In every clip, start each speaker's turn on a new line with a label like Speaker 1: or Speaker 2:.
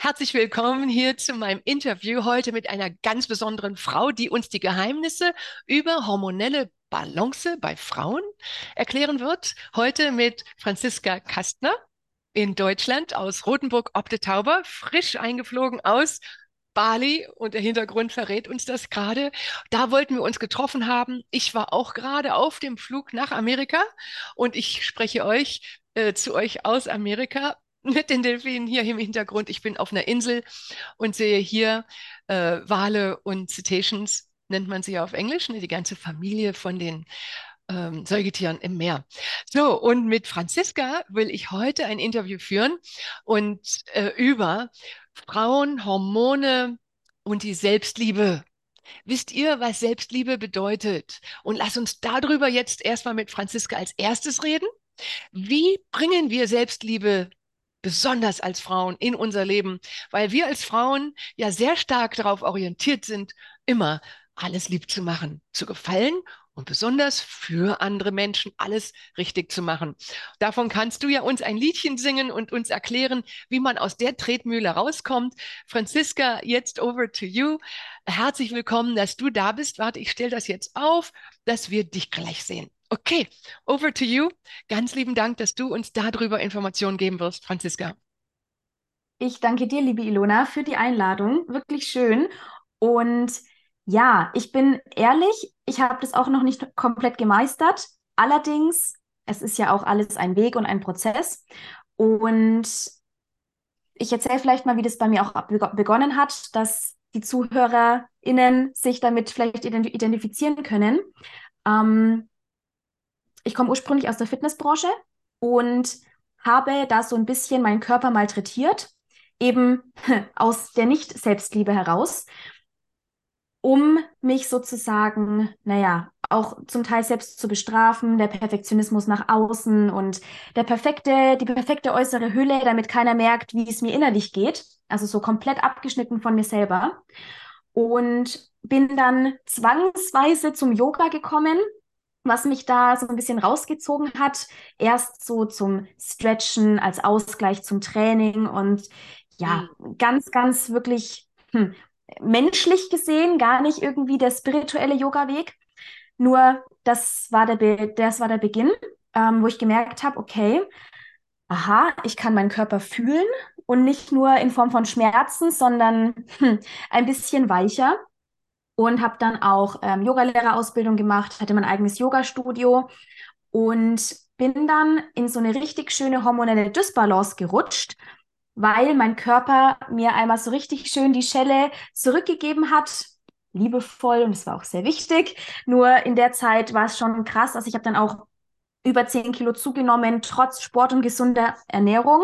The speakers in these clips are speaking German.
Speaker 1: Herzlich willkommen hier zu meinem Interview heute mit einer ganz besonderen Frau, die uns die Geheimnisse über hormonelle Balance bei Frauen erklären wird. Heute mit Franziska Kastner in Deutschland aus Rothenburg ob de Tauber, frisch eingeflogen aus Bali und der Hintergrund verrät uns das gerade. Da wollten wir uns getroffen haben. Ich war auch gerade auf dem Flug nach Amerika und ich spreche euch äh, zu euch aus Amerika mit den Delfinen hier im Hintergrund. Ich bin auf einer Insel und sehe hier äh, Wale und Cetaceans, nennt man sie ja auf Englisch, ne? die ganze Familie von den ähm, Säugetieren im Meer. So, und mit Franziska will ich heute ein Interview führen und äh, über Frauen, Hormone und die Selbstliebe. Wisst ihr, was Selbstliebe bedeutet? Und lass uns darüber jetzt erstmal mit Franziska als erstes reden. Wie bringen wir Selbstliebe besonders als Frauen in unser Leben, weil wir als Frauen ja sehr stark darauf orientiert sind, immer alles lieb zu machen, zu gefallen und besonders für andere Menschen alles richtig zu machen. Davon kannst du ja uns ein Liedchen singen und uns erklären, wie man aus der Tretmühle rauskommt. Franziska, jetzt over to you. Herzlich willkommen, dass du da bist. Warte, ich stelle das jetzt auf, dass wir dich gleich sehen. Okay, over to you. Ganz lieben Dank, dass du uns darüber Informationen geben wirst, Franziska.
Speaker 2: Ich danke dir, liebe Ilona, für die Einladung. Wirklich schön. Und ja, ich bin ehrlich, ich habe das auch noch nicht komplett gemeistert. Allerdings, es ist ja auch alles ein Weg und ein Prozess. Und ich erzähle vielleicht mal, wie das bei mir auch begonnen hat, dass die ZuhörerInnen sich damit vielleicht identifizieren können. Ähm, ich komme ursprünglich aus der Fitnessbranche und habe da so ein bisschen meinen Körper malträtiert, eben aus der Nicht-Selbstliebe heraus, um mich sozusagen, naja, auch zum Teil selbst zu bestrafen, der Perfektionismus nach außen und der perfekte, die perfekte äußere Hülle, damit keiner merkt, wie es mir innerlich geht. Also so komplett abgeschnitten von mir selber. Und bin dann zwangsweise zum Yoga gekommen, was mich da so ein bisschen rausgezogen hat. Erst so zum Stretchen als Ausgleich zum Training und ja, mhm. ganz, ganz wirklich hm, menschlich gesehen, gar nicht irgendwie der spirituelle Yoga-Weg. Nur das war der, Be das war der Beginn, ähm, wo ich gemerkt habe, okay, aha, ich kann meinen Körper fühlen und nicht nur in Form von Schmerzen, sondern hm, ein bisschen weicher und habe dann auch ähm, Yogalehrerausbildung gemacht, hatte mein eigenes Yoga-Studio und bin dann in so eine richtig schöne hormonelle Dysbalance gerutscht, weil mein Körper mir einmal so richtig schön die Schelle zurückgegeben hat, liebevoll und es war auch sehr wichtig. Nur in der Zeit war es schon krass, also ich habe dann auch über 10 Kilo zugenommen, trotz Sport und gesunder Ernährung.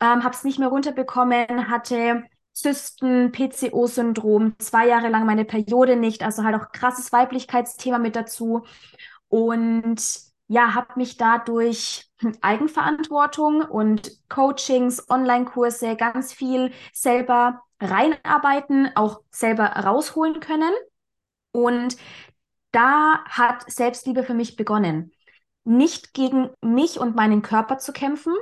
Speaker 2: Ähm, habe es nicht mehr runterbekommen, hatte Zysten, PCO-Syndrom, zwei Jahre lang meine Periode nicht, also halt auch krasses Weiblichkeitsthema mit dazu. Und ja, habe mich dadurch Eigenverantwortung und Coachings, Online-Kurse, ganz viel selber reinarbeiten, auch selber rausholen können. Und da hat Selbstliebe für mich begonnen. Nicht gegen mich und meinen Körper zu kämpfen,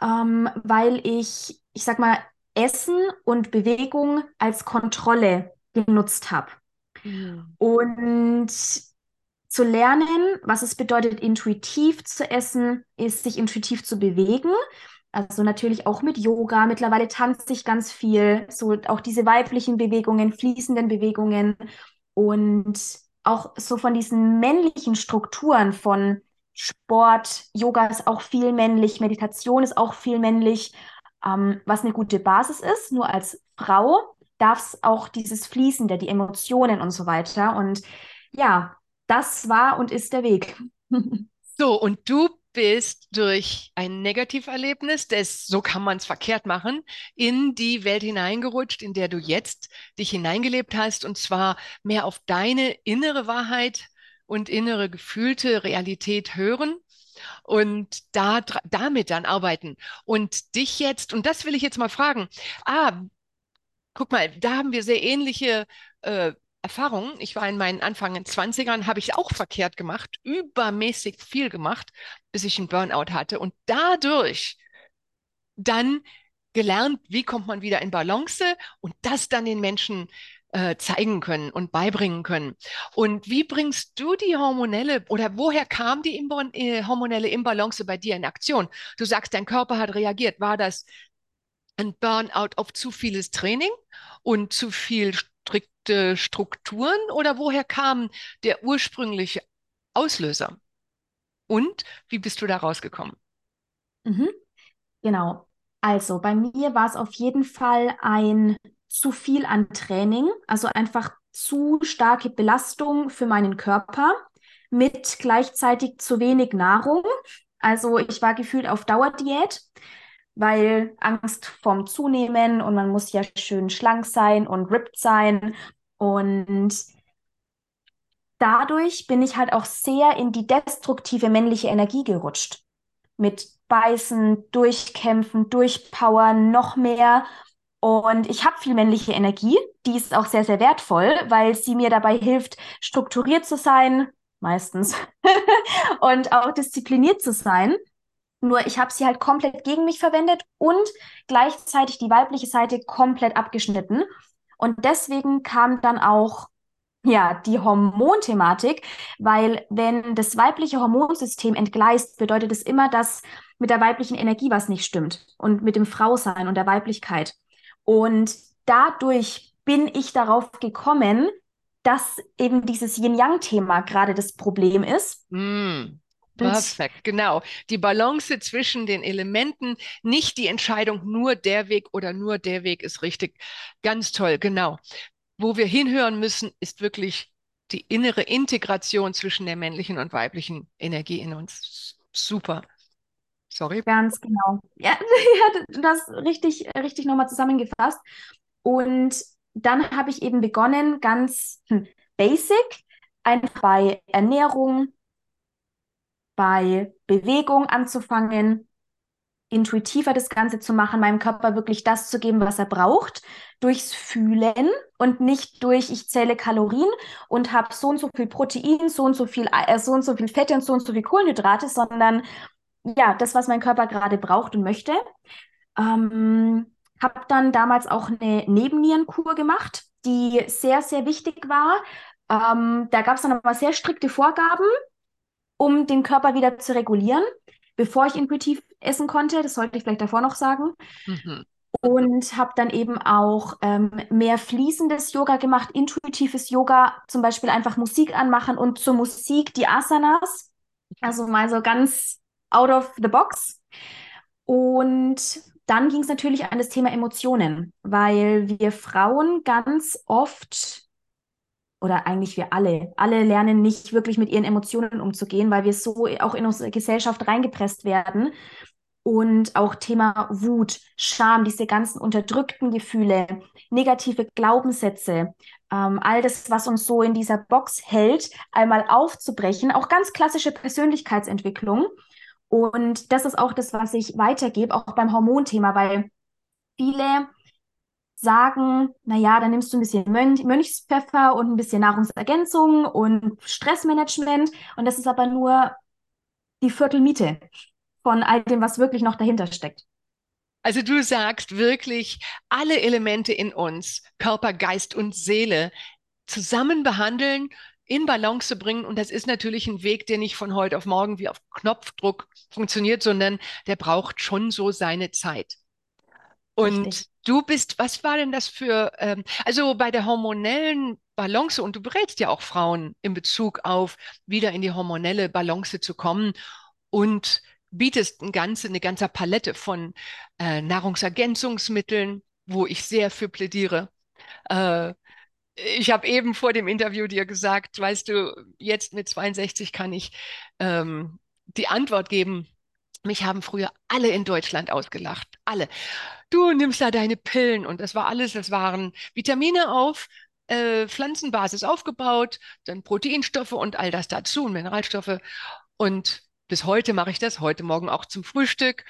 Speaker 2: ähm, weil ich, ich sag mal, Essen und Bewegung als Kontrolle genutzt habe. Mhm. Und zu lernen, was es bedeutet, intuitiv zu essen, ist sich intuitiv zu bewegen. Also natürlich auch mit Yoga. Mittlerweile tanze ich ganz viel. So auch diese weiblichen Bewegungen, fließenden Bewegungen und auch so von diesen männlichen Strukturen von Sport, Yoga ist auch viel männlich, Meditation ist auch viel männlich ähm, was eine gute Basis ist. Nur als Frau darf es auch dieses Fließende, die Emotionen und so weiter. Und ja, das war und ist der Weg.
Speaker 1: so, und du bist durch ein Negativerlebnis, das, so kann man es verkehrt machen, in die Welt hineingerutscht, in der du jetzt dich hineingelebt hast, und zwar mehr auf deine innere Wahrheit und innere gefühlte Realität hören und da, damit dann arbeiten. Und dich jetzt, und das will ich jetzt mal fragen, ah, guck mal, da haben wir sehr ähnliche äh, Erfahrungen. Ich war in meinen Anfang 20ern, habe ich auch verkehrt gemacht, übermäßig viel gemacht, bis ich einen Burnout hatte. Und dadurch dann gelernt, wie kommt man wieder in Balance und das dann den Menschen äh, zeigen können und beibringen können. Und wie bringst du die hormonelle oder woher kam die Imbo äh, hormonelle Imbalance bei dir in Aktion? Du sagst, dein Körper hat reagiert. War das ein Burnout auf zu vieles Training und zu viel strikte Strukturen oder woher kam der ursprüngliche Auslöser? Und wie bist du da rausgekommen?
Speaker 2: Mhm. Genau. Also bei mir war es auf jeden Fall ein zu viel an Training, also einfach zu starke Belastung für meinen Körper mit gleichzeitig zu wenig Nahrung. Also ich war gefühlt auf Dauerdiät, weil Angst vorm Zunehmen und man muss ja schön schlank sein und ripped sein. Und dadurch bin ich halt auch sehr in die destruktive männliche Energie gerutscht. Mit Beißen, Durchkämpfen, Durchpowern, noch mehr. Und ich habe viel männliche Energie, die ist auch sehr, sehr wertvoll, weil sie mir dabei hilft, strukturiert zu sein, meistens, und auch diszipliniert zu sein. Nur ich habe sie halt komplett gegen mich verwendet und gleichzeitig die weibliche Seite komplett abgeschnitten. Und deswegen kam dann auch ja, die Hormonthematik, weil wenn das weibliche Hormonsystem entgleist, bedeutet es immer, dass mit der weiblichen Energie was nicht stimmt und mit dem Frausein und der Weiblichkeit. Und dadurch bin ich darauf gekommen, dass eben dieses Yin-Yang-Thema gerade das Problem ist.
Speaker 1: Mm. Perfekt, genau. Die Balance zwischen den Elementen, nicht die Entscheidung, nur der Weg oder nur der Weg ist richtig. Ganz toll, genau. Wo wir hinhören müssen, ist wirklich die innere Integration zwischen der männlichen und weiblichen Energie in uns. Super. Sorry.
Speaker 2: Ganz genau. Ja, du hast richtig, richtig nochmal zusammengefasst. Und dann habe ich eben begonnen, ganz hm, basic, einfach bei Ernährung, bei Bewegung anzufangen, intuitiver das Ganze zu machen, meinem Körper wirklich das zu geben, was er braucht, durchs Fühlen und nicht durch, ich zähle Kalorien und habe so und so viel Protein, so und so viel, äh, so und so viel Fette und so und so viel Kohlenhydrate, sondern ja, das, was mein Körper gerade braucht und möchte. Ähm, habe dann damals auch eine Nebennierenkur gemacht, die sehr, sehr wichtig war. Ähm, da gab es dann aber sehr strikte Vorgaben, um den Körper wieder zu regulieren, bevor ich intuitiv essen konnte. Das sollte ich vielleicht davor noch sagen. Mhm. Und habe dann eben auch ähm, mehr fließendes Yoga gemacht, intuitives Yoga, zum Beispiel einfach Musik anmachen und zur Musik die Asanas. Also mal so ganz out of the box. Und dann ging es natürlich an das Thema Emotionen, weil wir Frauen ganz oft oder eigentlich wir alle, alle lernen nicht wirklich mit ihren Emotionen umzugehen, weil wir so auch in unsere Gesellschaft reingepresst werden. Und auch Thema Wut, Scham, diese ganzen unterdrückten Gefühle, negative Glaubenssätze, ähm, all das, was uns so in dieser Box hält, einmal aufzubrechen. Auch ganz klassische Persönlichkeitsentwicklung. Und das ist auch das, was ich weitergebe, auch beim Hormonthema, weil viele sagen, naja, dann nimmst du ein bisschen Mönch Mönchspfeffer und ein bisschen Nahrungsergänzung und Stressmanagement. Und das ist aber nur die Viertelmiete von all dem, was wirklich noch dahinter steckt.
Speaker 1: Also du sagst wirklich, alle Elemente in uns, Körper, Geist und Seele, zusammen behandeln, in Balance bringen. Und das ist natürlich ein Weg, der nicht von heute auf morgen wie auf Knopfdruck funktioniert, sondern der braucht schon so seine Zeit. Und Richtig. du bist, was war denn das für, ähm, also bei der hormonellen Balance, und du berätst ja auch Frauen in Bezug auf wieder in die hormonelle Balance zu kommen und bietest ein ganze, eine ganze Palette von äh, Nahrungsergänzungsmitteln, wo ich sehr für plädiere. Äh, ich habe eben vor dem Interview dir gesagt, weißt du, jetzt mit 62 kann ich ähm, die Antwort geben. Mich haben früher alle in Deutschland ausgelacht. Alle. Du nimmst da deine Pillen und das war alles, das waren Vitamine auf äh, Pflanzenbasis aufgebaut, dann Proteinstoffe und all das dazu und Mineralstoffe. Und bis heute mache ich das, heute Morgen auch zum Frühstück.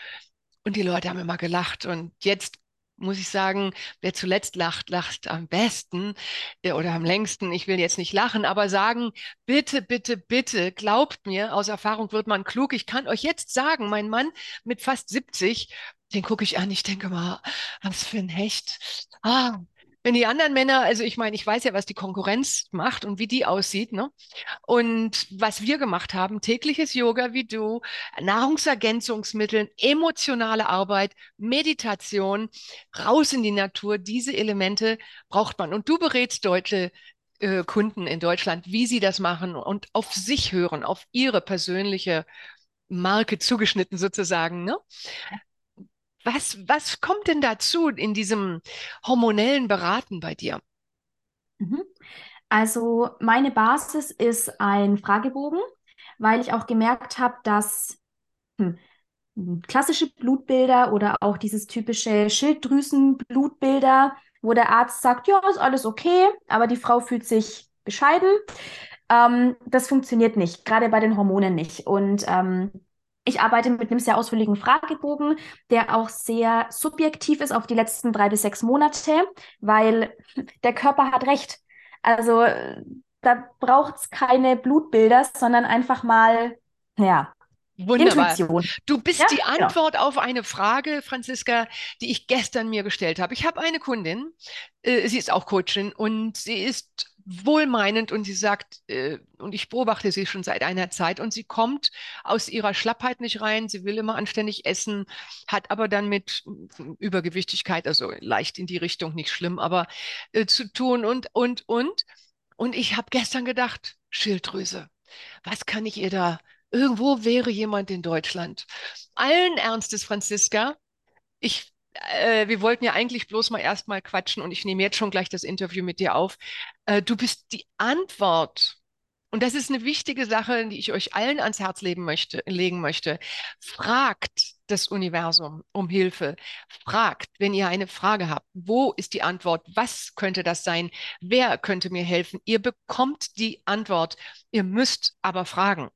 Speaker 1: Und die Leute haben immer gelacht. Und jetzt muss ich sagen, wer zuletzt lacht, lacht am besten äh, oder am längsten. Ich will jetzt nicht lachen, aber sagen, bitte, bitte, bitte, glaubt mir, aus Erfahrung wird man klug. Ich kann euch jetzt sagen, mein Mann mit fast 70, den gucke ich an, ich denke mal, was für ein Hecht. Ah, wenn die anderen Männer, also ich meine, ich weiß ja, was die Konkurrenz macht und wie die aussieht, ne? Und was wir gemacht haben, tägliches Yoga wie du, Nahrungsergänzungsmittel, emotionale Arbeit, Meditation, raus in die Natur, diese Elemente braucht man. Und du berätst deutsche äh, Kunden in Deutschland, wie sie das machen und auf sich hören, auf ihre persönliche Marke zugeschnitten sozusagen, ne? Was, was kommt denn dazu in diesem hormonellen Beraten bei dir?
Speaker 2: Mhm. Also meine Basis ist ein Fragebogen, weil ich auch gemerkt habe, dass hm, klassische Blutbilder oder auch dieses typische Schilddrüsenblutbilder, wo der Arzt sagt, ja, ist alles okay, aber die Frau fühlt sich bescheiden. Ähm, das funktioniert nicht, gerade bei den Hormonen nicht. Und ähm, ich arbeite mit einem sehr ausführlichen Fragebogen, der auch sehr subjektiv ist auf die letzten drei bis sechs Monate, weil der Körper hat recht. Also da braucht es keine Blutbilder, sondern einfach mal, ja,
Speaker 1: Wunderbar. Intuition. Du bist ja? die genau. Antwort genau. auf eine Frage, Franziska, die ich gestern mir gestellt habe. Ich habe eine Kundin, äh, sie ist auch Coachin und sie ist wohlmeinend und sie sagt, äh, und ich beobachte sie schon seit einer Zeit und sie kommt aus ihrer Schlappheit nicht rein, sie will immer anständig essen, hat aber dann mit Übergewichtigkeit, also leicht in die Richtung, nicht schlimm, aber äh, zu tun und, und, und. Und ich habe gestern gedacht, Schilddrüse, was kann ich ihr da Irgendwo wäre jemand in Deutschland. Allen Ernstes, Franziska, ich, äh, wir wollten ja eigentlich bloß mal erstmal quatschen und ich nehme jetzt schon gleich das Interview mit dir auf. Äh, du bist die Antwort. Und das ist eine wichtige Sache, die ich euch allen ans Herz möchte, legen möchte. Fragt das Universum um Hilfe. Fragt, wenn ihr eine Frage habt, wo ist die Antwort? Was könnte das sein? Wer könnte mir helfen? Ihr bekommt die Antwort. Ihr müsst aber fragen.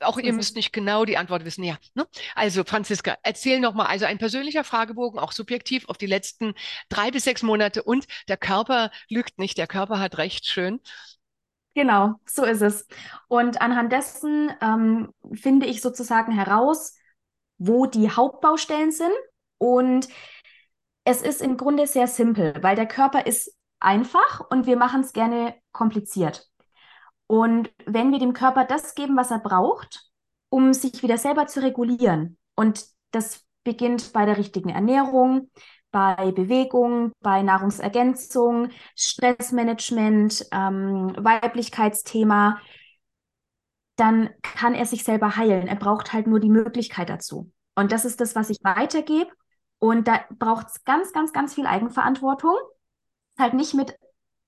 Speaker 1: Auch ihr müsst nicht genau die Antwort wissen. Ja, ne? Also Franziska, erzähl noch mal. Also ein persönlicher Fragebogen, auch subjektiv auf die letzten drei bis sechs Monate. Und der Körper lügt nicht. Der Körper hat recht. Schön.
Speaker 2: Genau, so ist es. Und anhand dessen ähm, finde ich sozusagen heraus, wo die Hauptbaustellen sind. Und es ist im Grunde sehr simpel, weil der Körper ist einfach und wir machen es gerne kompliziert. Und wenn wir dem Körper das geben, was er braucht, um sich wieder selber zu regulieren, und das beginnt bei der richtigen Ernährung, bei Bewegung, bei Nahrungsergänzung, Stressmanagement, ähm, Weiblichkeitsthema, dann kann er sich selber heilen. Er braucht halt nur die Möglichkeit dazu. Und das ist das, was ich weitergebe. Und da braucht es ganz, ganz, ganz viel Eigenverantwortung. Halt nicht mit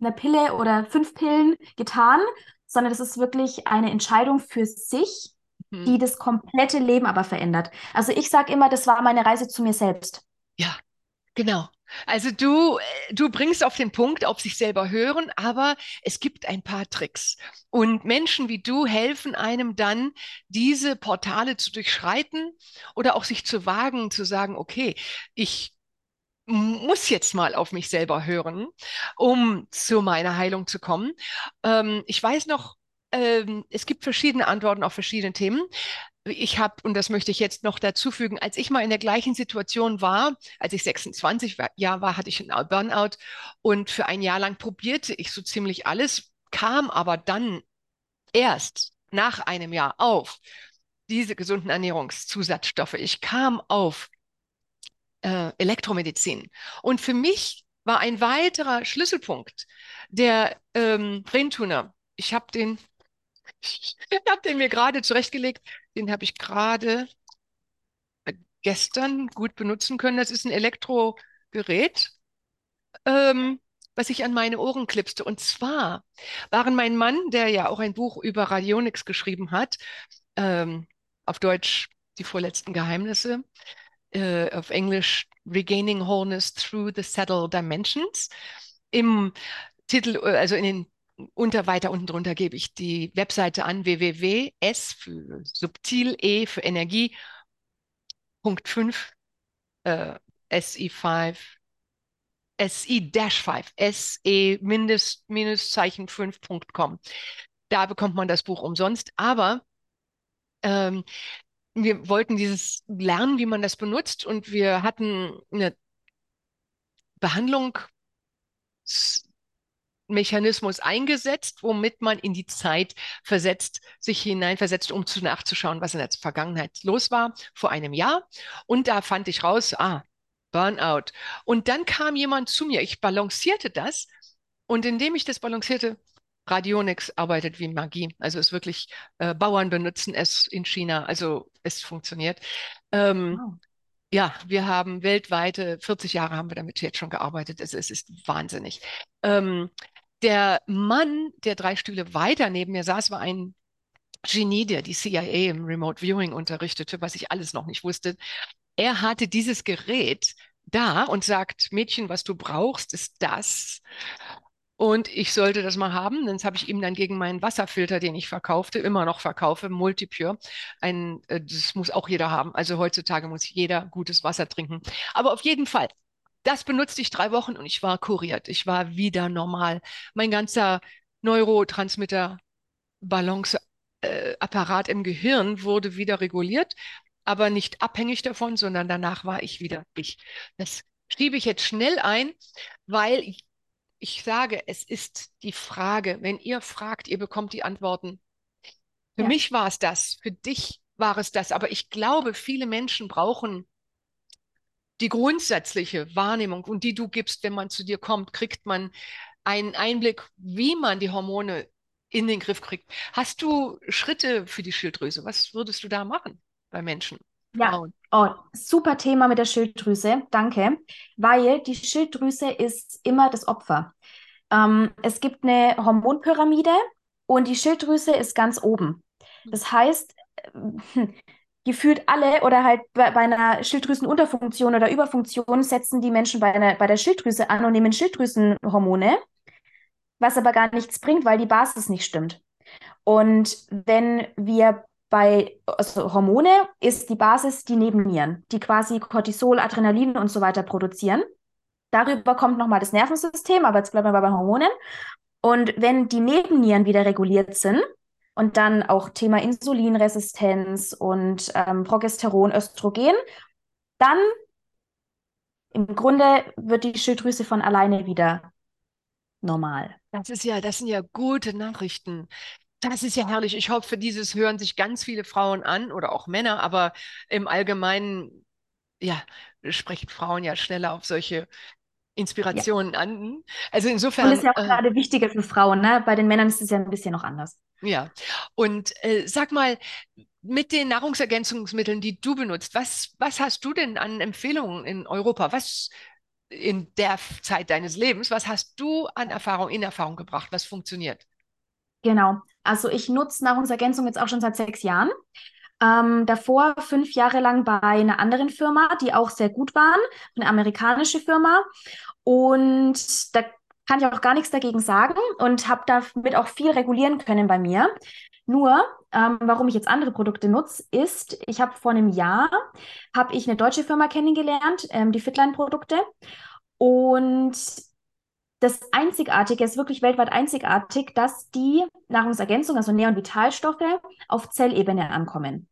Speaker 2: einer Pille oder fünf Pillen getan, sondern das ist wirklich eine Entscheidung für sich, mhm. die das komplette Leben aber verändert. Also ich sage immer, das war meine Reise zu mir selbst.
Speaker 1: Ja, genau. Also du, du bringst auf den Punkt, auf sich selber hören, aber es gibt ein paar Tricks. Und Menschen wie du helfen einem dann, diese Portale zu durchschreiten oder auch sich zu wagen, zu sagen, okay, ich muss jetzt mal auf mich selber hören, um zu meiner Heilung zu kommen. Ähm, ich weiß noch, ähm, es gibt verschiedene Antworten auf verschiedene Themen. Ich habe, und das möchte ich jetzt noch dazu fügen, als ich mal in der gleichen Situation war, als ich 26 Jahre war, hatte ich einen Burnout und für ein Jahr lang probierte ich so ziemlich alles, kam aber dann erst nach einem Jahr auf diese gesunden Ernährungszusatzstoffe. Ich kam auf äh, Elektromedizin. Und für mich war ein weiterer Schlüsselpunkt der ähm, Braintuner. Ich habe den, ich den mir gerade zurechtgelegt. Den habe ich gerade gestern gut benutzen können. Das ist ein Elektrogerät, ähm, was ich an meine Ohren klipste. Und zwar waren mein Mann, der ja auch ein Buch über Radionics geschrieben hat, ähm, auf Deutsch die vorletzten Geheimnisse, äh, auf Englisch Regaining Wholeness Through the Saddle Dimensions. Im Titel, also in den unter weiter unten drunter gebe ich die Webseite an www.s für subtil e für Energie Punkt 5 äh, SI5 SI-5 SE Mindest Minuszeichen 5.com. Da bekommt man das Buch umsonst, aber ähm, wir wollten dieses lernen, wie man das benutzt und wir hatten eine Behandlungsmechanismus eingesetzt, womit man in die Zeit versetzt, sich hineinversetzt, um zu nachzuschauen, was in der Vergangenheit los war, vor einem Jahr. Und da fand ich raus, ah, Burnout. Und dann kam jemand zu mir, ich balancierte das und indem ich das balancierte, Radionics arbeitet wie Magie. Also es wirklich, äh, Bauern benutzen es in China, also es funktioniert. Ähm, wow. Ja, wir haben weltweite, 40 Jahre haben wir damit jetzt schon gearbeitet. Es, es ist wahnsinnig. Ähm, der Mann, der drei Stühle weiter neben mir saß, war ein Genie, der die CIA im Remote Viewing unterrichtete, was ich alles noch nicht wusste. Er hatte dieses Gerät da und sagt, Mädchen, was du brauchst, ist das. Und ich sollte das mal haben. Das habe ich ihm dann gegen meinen Wasserfilter, den ich verkaufte, immer noch verkaufe, Multipure. Ein, äh, das muss auch jeder haben. Also heutzutage muss jeder gutes Wasser trinken. Aber auf jeden Fall, das benutzte ich drei Wochen und ich war kuriert. Ich war wieder normal. Mein ganzer Neurotransmitter, Balanceapparat äh, im Gehirn wurde wieder reguliert, aber nicht abhängig davon, sondern danach war ich wieder ich. Das schiebe ich jetzt schnell ein, weil ich sage, es ist die Frage. Wenn ihr fragt, ihr bekommt die Antworten. Für ja. mich war es das, für dich war es das. Aber ich glaube, viele Menschen brauchen die grundsätzliche Wahrnehmung und die du gibst, wenn man zu dir kommt, kriegt man einen Einblick, wie man die Hormone in den Griff kriegt. Hast du Schritte für die Schilddrüse? Was würdest du da machen bei Menschen?
Speaker 2: Ja, oh, super Thema mit der Schilddrüse, danke. Weil die Schilddrüse ist immer das Opfer. Ähm, es gibt eine Hormonpyramide und die Schilddrüse ist ganz oben. Das heißt, äh, gefühlt alle oder halt bei, bei, einer Schilddrüsenunterfunktion oder Überfunktion setzen die Menschen bei, einer, bei der Schilddrüse an und nehmen Schilddrüsenhormone, was aber gar nichts bringt, weil die Basis nicht stimmt. Und wenn wir bei also Hormone ist die Basis die Nebennieren, die quasi Cortisol, Adrenalin und so weiter produzieren. Darüber kommt nochmal das Nervensystem, aber jetzt bleiben wir bei Hormonen. Und wenn die Nebennieren wieder reguliert sind und dann auch Thema Insulinresistenz und ähm, Progesteron, Östrogen, dann im Grunde wird die Schilddrüse von alleine wieder normal.
Speaker 1: Das ist ja, das sind ja gute Nachrichten. Das ist ja herrlich. Ich hoffe, dieses hören sich ganz viele Frauen an oder auch Männer, aber im Allgemeinen, ja, sprechen Frauen ja schneller auf solche Inspirationen ja. an. Also insofern.
Speaker 2: Und ist ja auch äh, gerade wichtiger für Frauen, ne? Bei den Männern ist es ja ein bisschen noch anders.
Speaker 1: Ja. Und äh, sag mal, mit den Nahrungsergänzungsmitteln, die du benutzt, was, was hast du denn an Empfehlungen in Europa? Was in der Zeit deines Lebens, was hast du an Erfahrung, in Erfahrung gebracht? Was funktioniert?
Speaker 2: Genau. Also ich nutze Nahrungsergänzung jetzt auch schon seit sechs Jahren. Ähm, davor fünf Jahre lang bei einer anderen Firma, die auch sehr gut waren, eine amerikanische Firma. Und da kann ich auch gar nichts dagegen sagen und habe damit auch viel regulieren können bei mir. Nur, ähm, warum ich jetzt andere Produkte nutze, ist, ich habe vor einem Jahr habe ich eine deutsche Firma kennengelernt, ähm, die Fitline-Produkte. Und das Einzigartige ist wirklich weltweit einzigartig, dass die Nahrungsergänzung, also Nähr- und Vitalstoffe, auf Zellebene ankommen.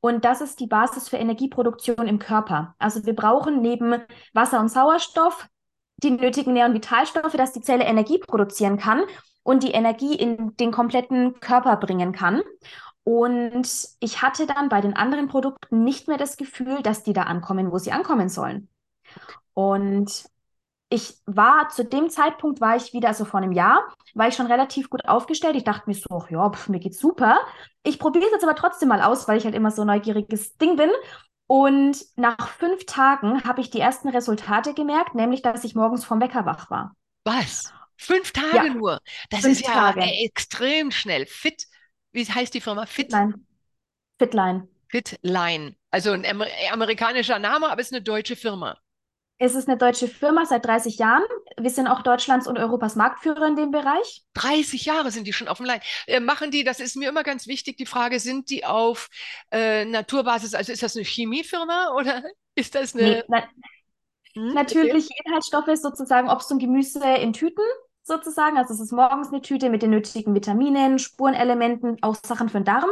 Speaker 2: Und das ist die Basis für Energieproduktion im Körper. Also wir brauchen neben Wasser und Sauerstoff die nötigen Nähr- und Vitalstoffe, dass die Zelle Energie produzieren kann und die Energie in den kompletten Körper bringen kann. Und ich hatte dann bei den anderen Produkten nicht mehr das Gefühl, dass die da ankommen, wo sie ankommen sollen. Und ich war zu dem Zeitpunkt, war ich wieder, also vor einem Jahr, war ich schon relativ gut aufgestellt. Ich dachte mir so, ja, pf, mir geht's super. Ich probiere es jetzt aber trotzdem mal aus, weil ich halt immer so neugieriges Ding bin. Und nach fünf Tagen habe ich die ersten Resultate gemerkt, nämlich, dass ich morgens vom Wecker wach war.
Speaker 1: Was? Fünf Tage ja, nur? Das ist ja Tage. extrem schnell. Fit, wie heißt die Firma?
Speaker 2: Fit? Fitline. Fitline.
Speaker 1: Fitline. Also ein amerikanischer Name, aber es ist eine deutsche Firma.
Speaker 2: Es ist eine deutsche Firma seit 30 Jahren. Wir sind auch Deutschlands und Europas Marktführer in dem Bereich.
Speaker 1: 30 Jahre sind die schon auf dem Line. Äh, machen die, das ist mir immer ganz wichtig, die Frage, sind die auf äh, Naturbasis, also ist das eine Chemiefirma oder ist das eine... Nee, na
Speaker 2: hm, Natürliche okay. Inhaltsstoffe, sozusagen Obst und Gemüse in Tüten sozusagen. Also es ist morgens eine Tüte mit den nötigen Vitaminen, Spurenelementen, auch Sachen für den Darm.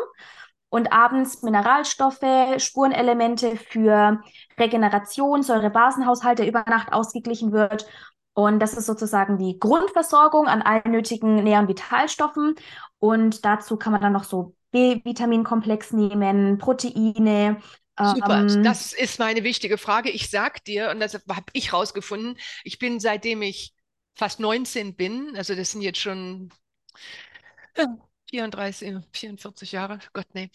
Speaker 2: Und abends Mineralstoffe, Spurenelemente für Regeneration, Säurebasenhaushalt, der über Nacht ausgeglichen wird. Und das ist sozusagen die Grundversorgung an allen nötigen Nähr- und Vitalstoffen. Und dazu kann man dann noch so B-Vitaminkomplex nehmen, Proteine.
Speaker 1: Super, ähm, das ist meine wichtige Frage. Ich sag dir, und das habe ich rausgefunden, ich bin seitdem ich fast 19 bin, also das sind jetzt schon 34, 44 Jahre, Gott nee,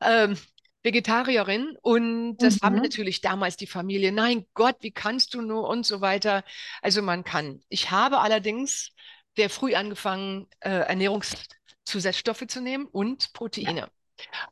Speaker 1: ähm, Vegetarierin und das mhm. haben natürlich damals die Familie, nein Gott, wie kannst du nur und so weiter. Also man kann. Ich habe allerdings sehr früh angefangen, äh, Ernährungszusatzstoffe zu nehmen und Proteine. Ja.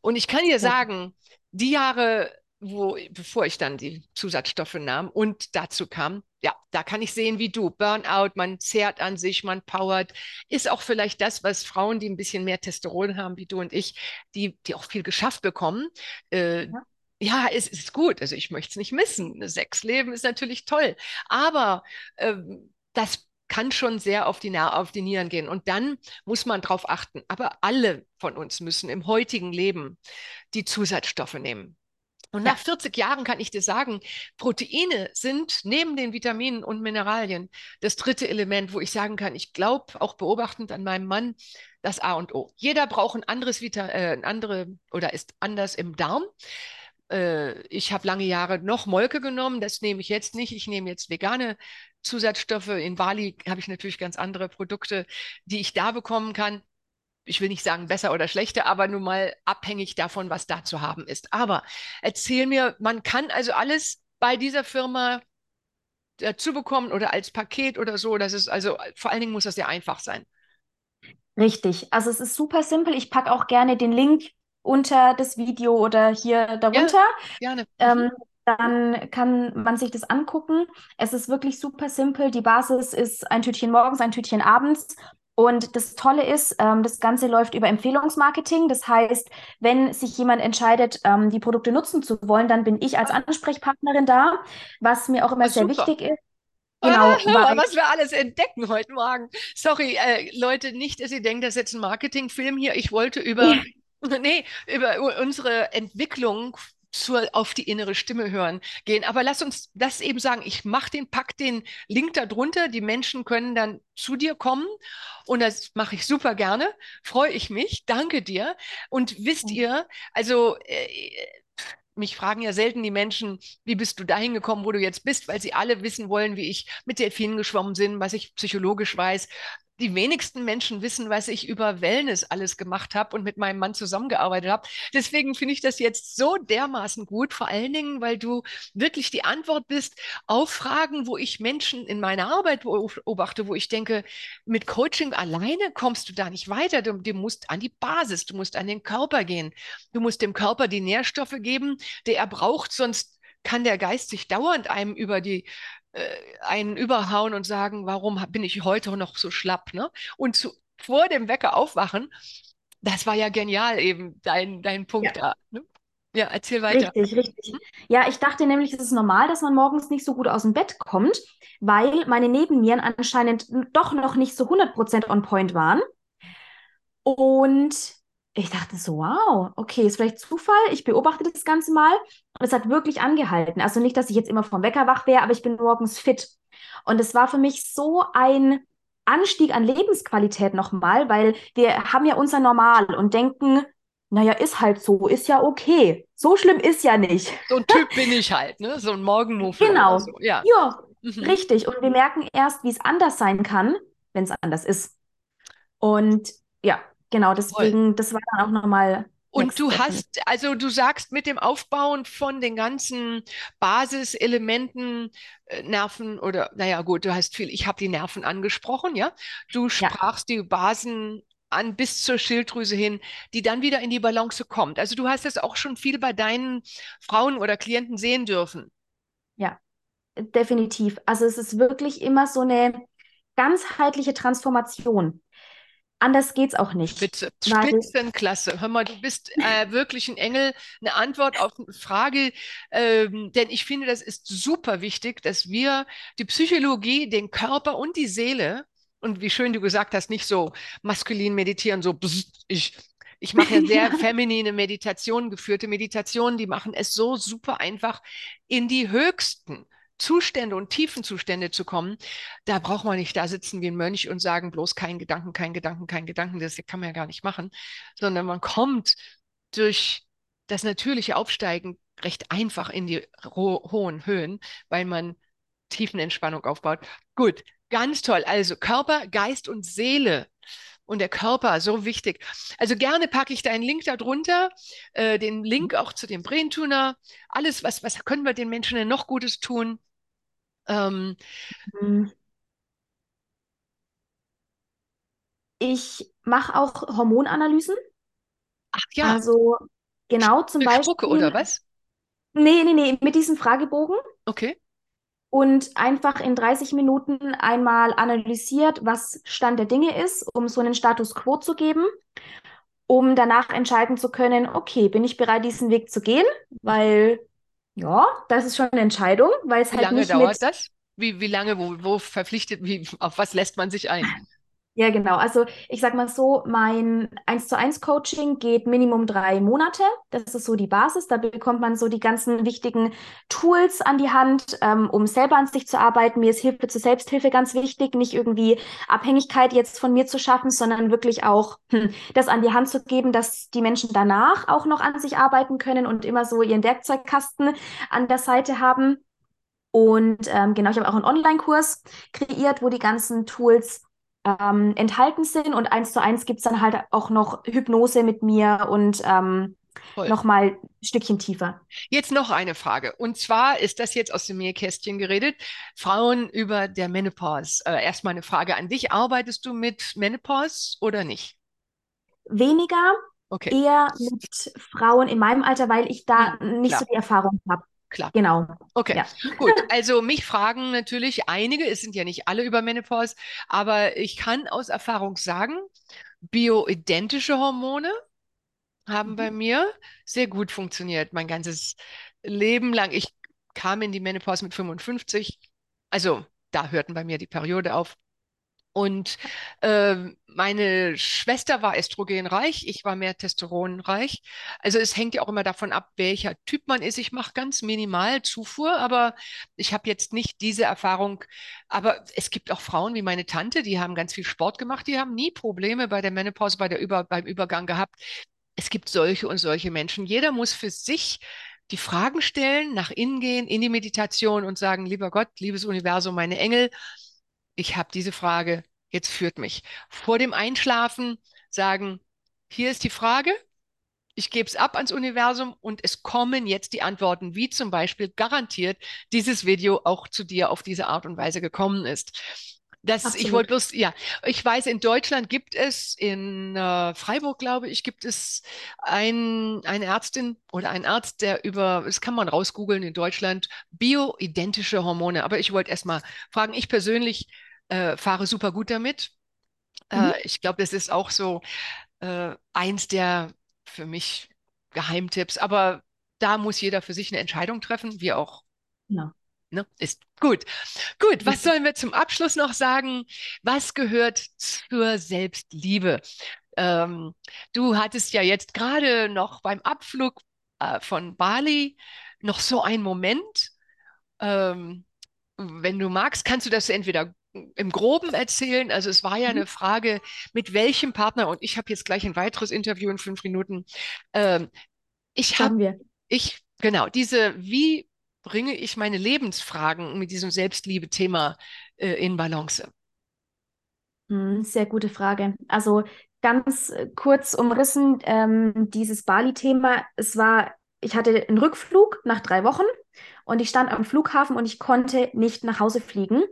Speaker 1: Und ich kann dir sagen, die Jahre wo, bevor ich dann die Zusatzstoffe nahm und dazu kam, ja, da kann ich sehen, wie du, Burnout, man zehrt an sich, man powert, ist auch vielleicht das, was Frauen, die ein bisschen mehr Testosteron haben, wie du und ich, die, die auch viel geschafft bekommen, äh, ja. Ja, es ist gut. Also ich möchte es nicht missen. Sexleben ist natürlich toll. Aber ähm, das kann schon sehr auf die, auf die Nieren gehen. Und dann muss man darauf achten. Aber alle von uns müssen im heutigen Leben die Zusatzstoffe nehmen. Und nach 40 Jahren kann ich dir sagen, Proteine sind neben den Vitaminen und Mineralien das dritte Element, wo ich sagen kann, ich glaube, auch beobachtend an meinem Mann, das A und O. Jeder braucht ein anderes Vita äh, ein andere oder ist anders im Darm. Äh, ich habe lange Jahre noch Molke genommen, das nehme ich jetzt nicht. Ich nehme jetzt vegane Zusatzstoffe. In Bali habe ich natürlich ganz andere Produkte, die ich da bekommen kann ich will nicht sagen besser oder schlechter, aber nun mal abhängig davon, was da zu haben ist. Aber erzähl mir, man kann also alles bei dieser Firma dazu bekommen oder als Paket oder so. Das ist also, vor allen Dingen muss das sehr einfach sein.
Speaker 2: Richtig. Also es ist super simpel. Ich packe auch gerne den Link unter das Video oder hier darunter. Ja, gerne. Ähm, mhm. dann kann man sich das angucken. Es ist wirklich super simpel. Die Basis ist ein Tütchen morgens, ein Tütchen abends und das Tolle ist, ähm, das Ganze läuft über Empfehlungsmarketing. Das heißt, wenn sich jemand entscheidet, ähm, die Produkte nutzen zu wollen, dann bin ich als Ansprechpartnerin da, was mir auch immer sehr super. wichtig ist.
Speaker 1: Genau, ah, was wir alles entdecken heute Morgen. Sorry, äh, Leute, nicht, dass ihr denkt, das ist jetzt ein Marketingfilm hier. Ich wollte über, nee, über unsere Entwicklung zur, auf die innere Stimme hören gehen. Aber lass uns das eben sagen. Ich mache den, pack den Link da drunter. Die Menschen können dann zu dir kommen und das mache ich super gerne. Freue ich mich. Danke dir. Und wisst ihr, also äh, mich fragen ja selten die Menschen, wie bist du dahin gekommen, wo du jetzt bist, weil sie alle wissen wollen, wie ich mit Delfinen geschwommen bin, was ich psychologisch weiß die wenigsten Menschen wissen, was ich über Wellness alles gemacht habe und mit meinem Mann zusammengearbeitet habe. Deswegen finde ich das jetzt so dermaßen gut, vor allen Dingen, weil du wirklich die Antwort bist auf Fragen, wo ich Menschen in meiner Arbeit beobachte, wo ich denke, mit Coaching alleine kommst du da nicht weiter. Du, du musst an die Basis, du musst an den Körper gehen. Du musst dem Körper die Nährstoffe geben, die er braucht, sonst kann der Geist sich dauernd einem über die einen überhauen und sagen, warum bin ich heute noch so schlapp? Ne? Und zu, vor dem Wecker aufwachen, das war ja genial eben, dein, dein Punkt ja. da. Ne? Ja, erzähl weiter.
Speaker 2: Richtig, richtig. Ja, ich dachte nämlich, es ist normal, dass man morgens nicht so gut aus dem Bett kommt, weil meine Nebennieren anscheinend doch noch nicht so 100% on point waren. Und ich dachte so, wow, okay, ist vielleicht Zufall. Ich beobachte das Ganze mal und es hat wirklich angehalten. Also nicht, dass ich jetzt immer vom Wecker wach wäre, aber ich bin morgens fit. Und es war für mich so ein Anstieg an Lebensqualität nochmal, weil wir haben ja unser Normal und denken, naja, ist halt so, ist ja okay. So schlimm ist ja nicht.
Speaker 1: So ein Typ bin ich halt, ne? So ein Morgenmuffel.
Speaker 2: Genau. So. Ja, ja mhm. richtig. Und wir merken erst, wie es anders sein kann, wenn es anders ist. Und ja, Genau, deswegen, das war dann auch nochmal.
Speaker 1: Und du hast, also du sagst mit dem Aufbauen von den ganzen Basiselementen, äh, Nerven oder, naja, gut, du hast viel, ich habe die Nerven angesprochen, ja. Du sprachst ja. die Basen an bis zur Schilddrüse hin, die dann wieder in die Balance kommt. Also du hast das auch schon viel bei deinen Frauen oder Klienten sehen dürfen.
Speaker 2: Ja, definitiv. Also es ist wirklich immer so eine ganzheitliche Transformation. Anders geht's auch nicht.
Speaker 1: Spitze, Spitzenklasse. Hör mal, du bist äh, wirklich ein Engel. Eine Antwort auf eine Frage, ähm, denn ich finde, das ist super wichtig, dass wir die Psychologie, den Körper und die Seele und wie schön du gesagt hast, nicht so maskulin meditieren, so ich ich mache ja sehr feminine Meditationen, geführte Meditationen, die machen es so super einfach, in die höchsten Zustände und tiefen Zustände zu kommen. Da braucht man nicht da sitzen wie ein Mönch und sagen, bloß kein Gedanken, kein Gedanken, kein Gedanken. Das kann man ja gar nicht machen, sondern man kommt durch das natürliche Aufsteigen recht einfach in die hohen Höhen, weil man Tiefenentspannung aufbaut. Gut, ganz toll. Also Körper, Geist und Seele und der Körper, so wichtig. Also gerne packe ich deinen Link darunter, äh, den Link auch zu dem Braintuner. Alles, was, was können wir den Menschen denn noch Gutes tun? Ähm,
Speaker 2: hm. ich mache auch Hormonanalysen.
Speaker 1: Ach ja.
Speaker 2: Also genau zum
Speaker 1: Beispiel. Spucke oder was?
Speaker 2: Nee, nee, nee, mit diesem Fragebogen.
Speaker 1: Okay
Speaker 2: und einfach in 30 Minuten einmal analysiert, was Stand der Dinge ist, um so einen Status quo zu geben, um danach entscheiden zu können, okay, bin ich bereit, diesen Weg zu gehen? Weil, ja, das ist schon eine Entscheidung, weil es
Speaker 1: wie
Speaker 2: halt
Speaker 1: lange
Speaker 2: nicht
Speaker 1: dauert
Speaker 2: mit
Speaker 1: das? Wie, wie lange, wo, wo verpflichtet, wie, auf was lässt man sich ein?
Speaker 2: Ja, genau. Also ich sag mal so, mein 1 zu 1 Coaching geht Minimum drei Monate. Das ist so die Basis. Da bekommt man so die ganzen wichtigen Tools an die Hand, ähm, um selber an sich zu arbeiten. Mir ist Hilfe zur Selbsthilfe ganz wichtig, nicht irgendwie Abhängigkeit jetzt von mir zu schaffen, sondern wirklich auch hm, das an die Hand zu geben, dass die Menschen danach auch noch an sich arbeiten können und immer so ihren Werkzeugkasten an der Seite haben. Und ähm, genau, ich habe auch einen Online-Kurs kreiert, wo die ganzen Tools ähm, enthalten sind. Und eins zu eins gibt es dann halt auch noch Hypnose mit mir und ähm, nochmal ein Stückchen tiefer.
Speaker 1: Jetzt noch eine Frage. Und zwar ist das jetzt aus dem Meerkästchen geredet. Frauen über der Menopause. Äh, erstmal eine Frage an dich. Arbeitest du mit Menopause oder nicht?
Speaker 2: Weniger. Okay. Eher mit Frauen in meinem Alter, weil ich da hm, nicht klar. so die Erfahrung habe.
Speaker 1: Klar.
Speaker 2: Genau.
Speaker 1: Okay, ja. gut. Also mich fragen natürlich einige, es sind ja nicht alle über Menopause, aber ich kann aus Erfahrung sagen, bioidentische Hormone haben mhm. bei mir sehr gut funktioniert. Mein ganzes Leben lang. Ich kam in die Menopause mit 55. Also da hörten bei mir die Periode auf. Und äh, meine Schwester war estrogenreich, ich war mehr testosteronreich. Also es hängt ja auch immer davon ab, welcher Typ man ist. Ich mache ganz minimal Zufuhr, aber ich habe jetzt nicht diese Erfahrung. Aber es gibt auch Frauen wie meine Tante, die haben ganz viel Sport gemacht, die haben nie Probleme bei der Menopause, bei der Über beim Übergang gehabt. Es gibt solche und solche Menschen. Jeder muss für sich die Fragen stellen, nach innen gehen, in die Meditation und sagen, lieber Gott, liebes Universum, meine Engel, ich habe diese Frage, jetzt führt mich. Vor dem Einschlafen sagen, hier ist die Frage, ich gebe es ab ans Universum und es kommen jetzt die Antworten, wie zum Beispiel garantiert dieses Video auch zu dir auf diese Art und Weise gekommen ist. Das, ich wollte bloß, ja, ich weiß, in Deutschland gibt es, in äh, Freiburg, glaube ich, gibt es ein, eine Ärztin oder einen Arzt, der über, das kann man rausgoogeln in Deutschland, bioidentische Hormone. Aber ich wollte erst mal fragen, ich persönlich äh, fahre super gut damit. Äh, mhm. Äh, ich glaube, das ist auch so äh, eins der für mich Geheimtipps. Aber da muss jeder für sich eine Entscheidung treffen, wie auch
Speaker 2: ja.
Speaker 1: ne, ist. Gut, gut. Was sollen wir zum Abschluss noch sagen? Was gehört zur Selbstliebe? Ähm, du hattest ja jetzt gerade noch beim Abflug äh, von Bali noch so einen Moment. Ähm, wenn du magst, kannst du das entweder im Groben erzählen. Also es war ja mhm. eine Frage, mit welchem Partner, und ich habe jetzt gleich ein weiteres Interview in fünf Minuten. Ähm, ich habe, ich, genau, diese, wie bringe ich meine Lebensfragen mit diesem Selbstliebe-Thema äh, in Balance?
Speaker 2: Hm, sehr gute Frage. Also ganz äh, kurz umrissen, ähm, dieses Bali-Thema, es war, ich hatte einen Rückflug nach drei Wochen und ich stand am Flughafen und ich konnte nicht nach Hause fliegen,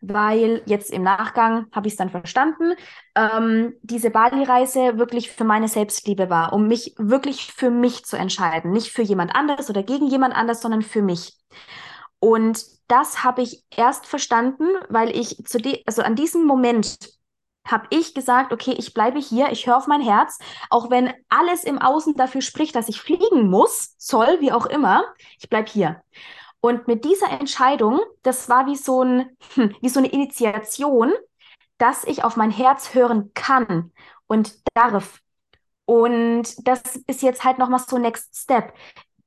Speaker 2: weil jetzt im Nachgang habe ich es dann verstanden, ähm, diese Bali-Reise wirklich für meine Selbstliebe war, um mich wirklich für mich zu entscheiden, nicht für jemand anderes oder gegen jemand anderes, sondern für mich. Und das habe ich erst verstanden, weil ich zu also an diesem Moment habe ich gesagt, okay, ich bleibe hier, ich höre auf mein Herz, auch wenn alles im Außen dafür spricht, dass ich fliegen muss, soll, wie auch immer, ich bleibe hier. Und mit dieser Entscheidung, das war wie so, ein, hm, wie so eine Initiation, dass ich auf mein Herz hören kann und darf. Und das ist jetzt halt nochmal so Next Step.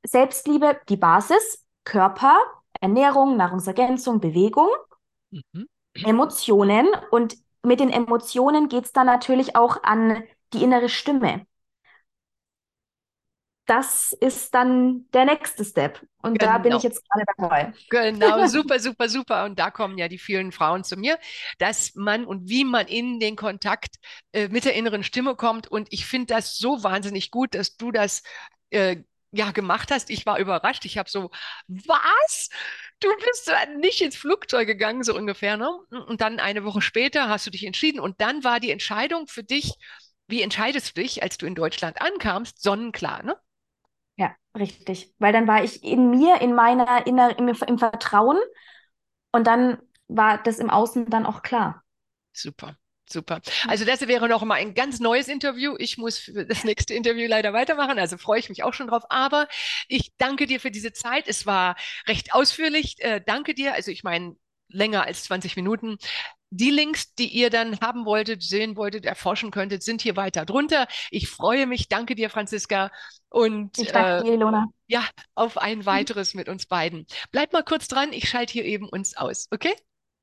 Speaker 2: Selbstliebe, die Basis, Körper, Ernährung, Nahrungsergänzung, Bewegung, mhm. Emotionen. Und mit den Emotionen geht es dann natürlich auch an die innere Stimme das ist dann der nächste Step. Und genau. da bin ich genau. jetzt gerade dabei.
Speaker 1: Genau, super, super, super. Und da kommen ja die vielen Frauen zu mir, dass man und wie man in den Kontakt äh, mit der inneren Stimme kommt. Und ich finde das so wahnsinnig gut, dass du das äh, ja gemacht hast. Ich war überrascht. Ich habe so, was? Du bist nicht ins Flugzeug gegangen, so ungefähr. Ne? Und dann eine Woche später hast du dich entschieden. Und dann war die Entscheidung für dich, wie entscheidest du dich, als du in Deutschland ankamst, sonnenklar, ne?
Speaker 2: Ja, richtig. Weil dann war ich in mir, in meiner, inner, im, im Vertrauen und dann war das im Außen dann auch klar.
Speaker 1: Super. Super. Also das wäre noch mal ein ganz neues Interview. Ich muss für das nächste Interview leider weitermachen, also freue ich mich auch schon drauf. Aber ich danke dir für diese Zeit. Es war recht ausführlich. Äh, danke dir. Also ich meine, länger als 20 Minuten. Die Links, die ihr dann haben wolltet, sehen wolltet, erforschen könntet, sind hier weiter drunter. Ich freue mich. Danke dir, Franziska. Und
Speaker 2: ich danke dir, Ilona.
Speaker 1: Ja, auf ein weiteres mit uns beiden. Bleibt mal kurz dran. Ich schalte hier eben uns aus. Okay?